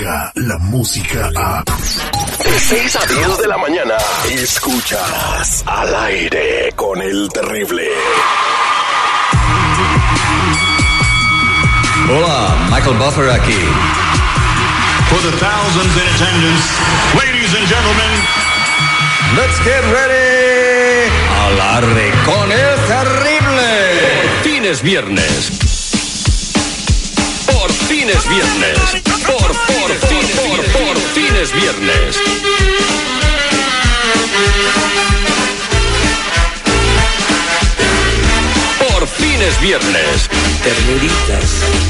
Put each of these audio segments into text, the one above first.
la música a... De 6 a 10 de la mañana, escuchas al aire con el terrible. Hola, Michael Buffer aquí. For the thousands in attendance, ladies and gentlemen, Let's get ready. Al aire con el terrible. Fin es viernes. Por fin es viernes. Ternuritas.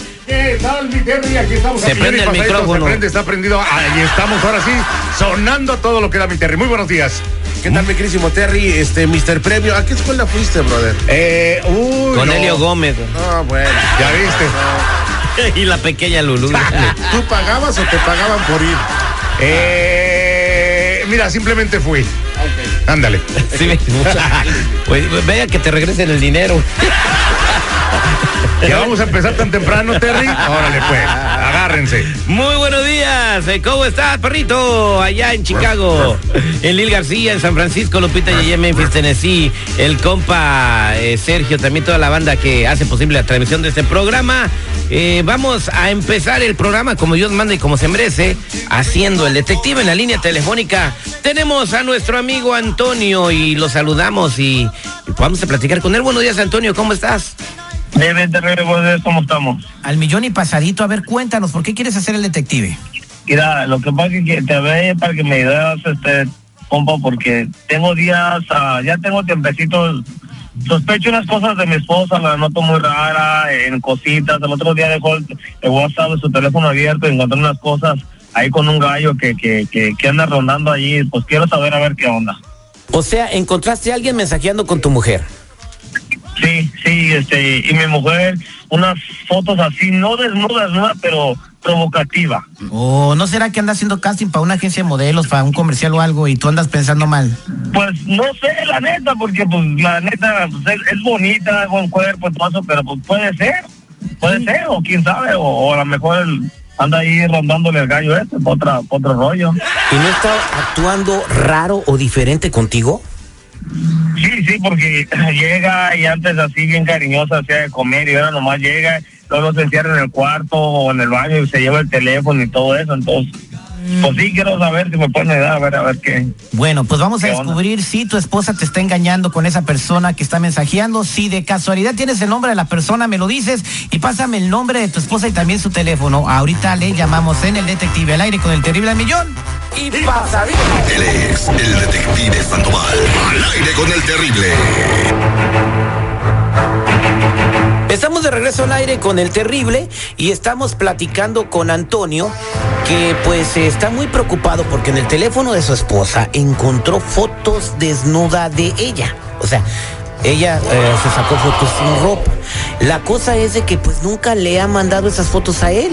¿Qué tal, mi Terry? Aquí estamos. Se aquí prende el pasadito, micrófono. Se prende, está prendido. Ahí estamos, ahora sí, sonando todo lo que da mi Terry. Muy buenos días. ¿Qué tal, mi querísimo Terry? Este, Mr. Premio, ¿a qué escuela fuiste, brother? Eh, uy, Con no. Helio Gómez. Ah, bueno. Ya viste. y la pequeña Lulú. ¿Tú pagabas o te pagaban por ir? Eh, mira, simplemente fui. Ándale. Sí, Pues, vea que te regresen el dinero. Ya vamos a empezar tan temprano, Terry. Órale, pues. Agárrense. Muy buenos días. Eh, ¿Cómo estás, perrito? Allá en Chicago. En Lil García, en San Francisco, Lupita Yeye, Memphis, Tennessee. El compa eh, Sergio, también toda la banda que hace posible la transmisión de este programa. Eh, vamos a empezar el programa como Dios manda y como se merece, haciendo el detective en la línea telefónica. Tenemos a nuestro amigo Antonio y lo saludamos y, y vamos a platicar con él. Buenos días, Antonio, ¿cómo estás? Bien, buenos días, ¿cómo estamos? Al millón y pasadito, a ver, cuéntanos, ¿por qué quieres hacer el detective? Mira, lo que pasa es que te ve para que me ayudas, este, compa, porque tengo días, ah, ya tengo tiempecitos, sospecho unas cosas de mi esposa, la noto muy rara, en cositas, el otro día dejó el, el WhatsApp de su teléfono abierto y encontré unas cosas ahí con un gallo que, que, que, que anda rondando allí, pues quiero saber a ver qué onda. O sea, encontraste a alguien mensajeando con tu mujer. Sí, sí, este, y mi mujer, unas fotos así, no desnudas, ¿no? pero provocativa. ¿O no será que andas haciendo casting para una agencia de modelos, para un comercial o algo y tú andas pensando mal? Pues no sé, la neta, porque pues la neta pues, es, es bonita, es buen cuerpo todo eso, pero pues puede ser, puede ser, o quién sabe, o, o a lo mejor anda ahí rondándole el gallo este, otra, otro rollo. ¿Y no está actuando raro o diferente contigo? Sí, sí, porque llega y antes así bien cariñosa hacía de comer y ahora nomás llega, luego se encierra en el cuarto o en el baño y se lleva el teléfono y todo eso, entonces, pues sí quiero saber si me pueden ayudar a ver, a ver qué. Bueno, pues vamos a descubrir si tu esposa te está engañando con esa persona que está mensajeando. Si de casualidad tienes el nombre de la persona, me lo dices y pásame el nombre de tu esposa y también su teléfono. Ahorita le llamamos en el detective al aire con el terrible millón. Y pasa Él es el detective Sandoval. Al aire con el terrible. Estamos de regreso al aire con el terrible y estamos platicando con Antonio que pues está muy preocupado porque en el teléfono de su esposa encontró fotos desnuda de ella. O sea, ella eh, se sacó fotos sin ropa. La cosa es de que pues nunca le ha mandado esas fotos a él.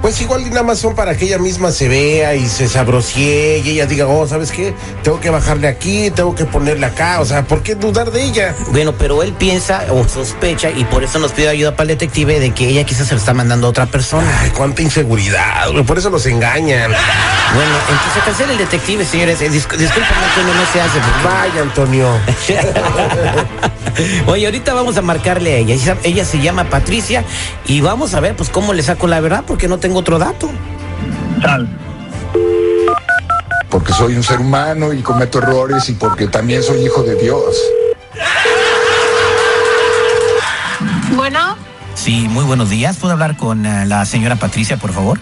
Pues igual nada más son para que ella misma se vea y se sabrosee y ella diga, oh, ¿sabes qué? Tengo que bajarle aquí, tengo que ponerle acá. O sea, ¿por qué dudar de ella? Bueno, pero él piensa o sospecha y por eso nos pide ayuda para el detective de que ella quizás se lo está mandando a otra persona. Ay, cuánta inseguridad, por eso los engañan. Bueno, entonces cancela el detective, señores. Eh, discu- discúlpame, Antonio, no se hace. porque- Vaya, Antonio. Oye, ahorita vamos a marcarle a ella. Ella- Ella se llama Patricia y vamos a ver pues cómo le saco la verdad porque no tengo otro dato. Sal. porque soy un ser humano y cometo errores y porque también soy hijo de Dios. Bueno, Sí, muy buenos días. ¿Puedo hablar con eh, la señora Patricia, por favor?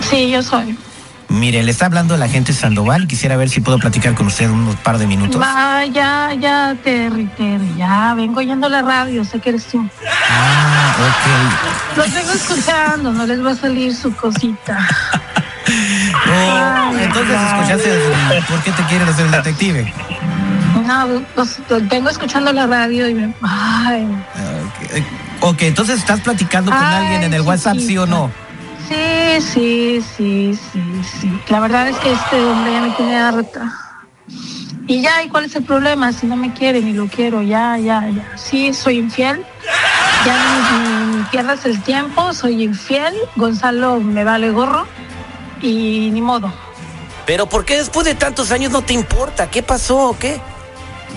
sí, yo soy. Mire, le está hablando la gente Sandoval. Quisiera ver si puedo platicar con usted unos par de minutos. Va, ya, ya, Terry, Terry, ya. Vengo oyendo la radio, sé que eres tú. Ah, ok. Los vengo escuchando, no les va a salir su cosita. Oh, entonces escuchaste por qué te quieren hacer el detective. No, pues, los vengo escuchando la radio y me... Ay, Ok, Ok, entonces estás platicando con Ay, alguien en el WhatsApp, ¿sí o no? Sí, sí, sí, sí, sí. La verdad es que este hombre ya me tiene harta. Y ya, ¿y cuál es el problema? Si no me quiere ni lo quiero, ya, ya, ya. Sí, soy infiel. Ya ni, ni pierdas el tiempo, soy infiel. Gonzalo me vale gorro. Y ni modo. Pero ¿por qué después de tantos años no te importa? ¿Qué pasó o qué?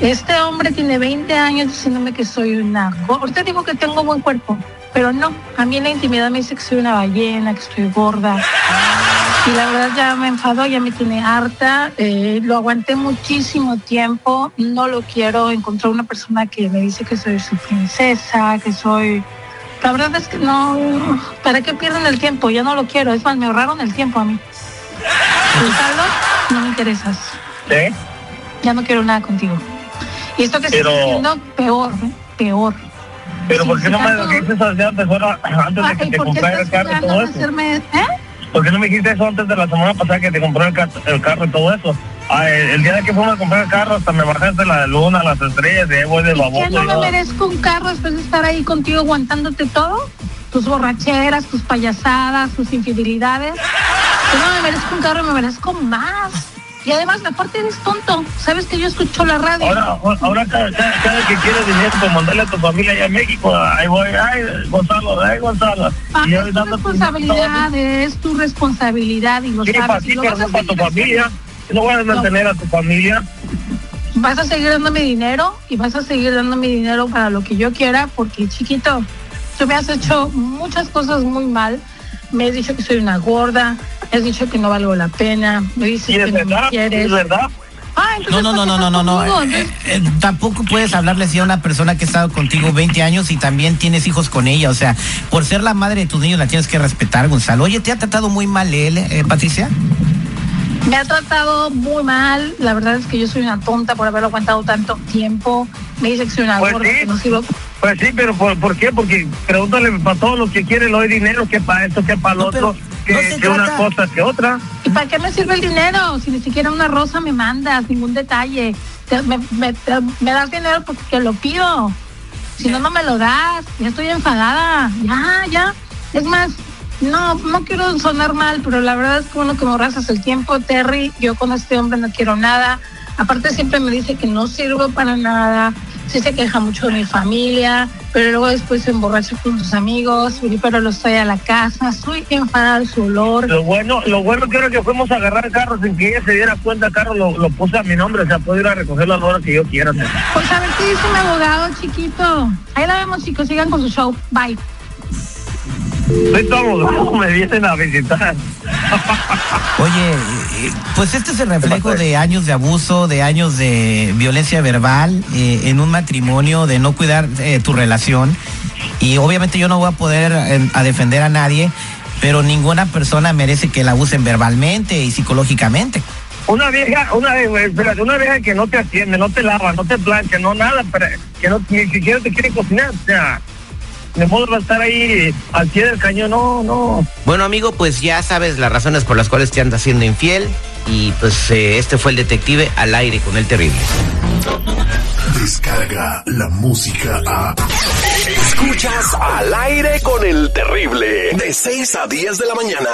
Este hombre tiene 20 años diciéndome que soy una... Ahorita digo que tengo buen cuerpo, pero no. A mí en la intimidad me dice que soy una ballena, que estoy gorda. Y la verdad ya me enfadó, ya me tiene harta. eh, lo aguanté muchísimo tiempo. No lo quiero encontrar una persona que me dice que soy su princesa, que soy... La verdad es que no... ¿Para qué pierden el tiempo? Ya no lo quiero. Es más, me ahorraron el tiempo a mí. Gonzalo, no me interesas. ¿Sí? Ya no quiero nada contigo. Y esto que Pero- estás haciendo, peor, ¿eh? peor. Pero ¿por qué no me dijiste eso antes, de que Ay, te ¿por qué comprara el carro y todo eso? hacerme, eh? ¿Por qué no me dijiste eso antes de la semana pasada que te compré el, ca- el carro y todo eso? Ah, el, el día de que fuimos a comprar el carro hasta me bajaste la luna, las estrellas, y ahí voy de ¿Que baboso. no y me nada. merezco un carro después de estar ahí contigo aguantándote todo? Tus borracheras, tus payasadas, tus infidelidades. Que no me merezco un carro, me merezco más. Y además, aparte eres tonto. Sabes que yo escucho la radio. Ahora, ahora cada, cada- cada que quieres dinero para mandarle a tu familia allá a México, ahí voy, ay, Gonzalo, ay, Gonzalo. Y es tu dando- responsabilidad, es tu responsabilidad y lo Sí, para sabes. ti, y lo pero vas a no para tu familia. No vas a mantener a tu familia. vas a seguir dándome dinero y vas a seguir dándome dinero para lo que yo quiera, porque chiquito, tú me has hecho muchas cosas muy mal. Me has dicho que soy una gorda, has dicho que no valgo la pena, me dices que no me quieres. es verdad. Ah, No, no, no, no, no, no, no. ¿para qué Eh, eh, tampoco puedes hablarle así a una persona que ha estado contigo 20 años y también tienes hijos con ella. O sea, por ser la madre de tus niños la tienes que respetar, Gonzalo. Oye, ¿te ha tratado muy mal él, eh, Patricia? Me ha tratado muy mal, la verdad es que yo soy una tonta por haberlo aguantado tanto tiempo. Me dice que soy una Pues gorda, sí. que no sirvo. Pues sí, pero ¿por, por qué? Porque pregúntale para todo lo que quiere, le doy dinero, que para esto, que para lo No, pero otro, que, no se que una cosa que otra. ¿Y para qué me sirve el dinero? Si ni siquiera una rosa me mandas, ningún detalle. Te- me, me- te- me das dinero porque lo pido. Si no, no me lo das. Ya estoy enfadada. Ya, ya. Es más, no, no quiero sonar mal, pero la verdad es que que me ahorras el tiempo, Terry. Yo con este hombre no quiero nada. Aparte siempre me dice que no sirvo para nada. Sí se queja mucho de mi familia, pero luego después se emborracha con sus amigos, pero los trae a la casa. Estoy enfadada de su olor. Lo bueno, lo bueno que era que fuimos a agarrar el carro sin que ella se diera cuenta, carro lo, lo puse a mi nombre, o sea, puedo ir a recogerlo a la hora que yo quiera. Pues a ver qué dice mi abogado, chiquito. Ahí la vemos, chicos. Sigan con su show. Bye. Soy tu abogado, me vienen a visitar. Oye, eh, pues este es el reflejo de años de abuso, de años de violencia verbal eh, en un matrimonio, de no cuidar eh, tu relación. Y obviamente yo no voy a poder eh, a defender a nadie, pero ninguna persona merece que la abusen verbalmente y psicológicamente. Una vieja, una, vieja, espérate, una vieja que no te atiende, no te lava, no te plancha, no nada, pero que no, ni siquiera te quiere cocinar, o sea, modo va a estar ahí al pie del cañón, no, no. Bueno, amigo, pues ya sabes las razones por las cuales te andas siendo infiel. Y pues eh, este fue el detective al aire con el terrible. Descarga la música a. Escuchas al aire con el terrible. De 6 a 10 de la mañana.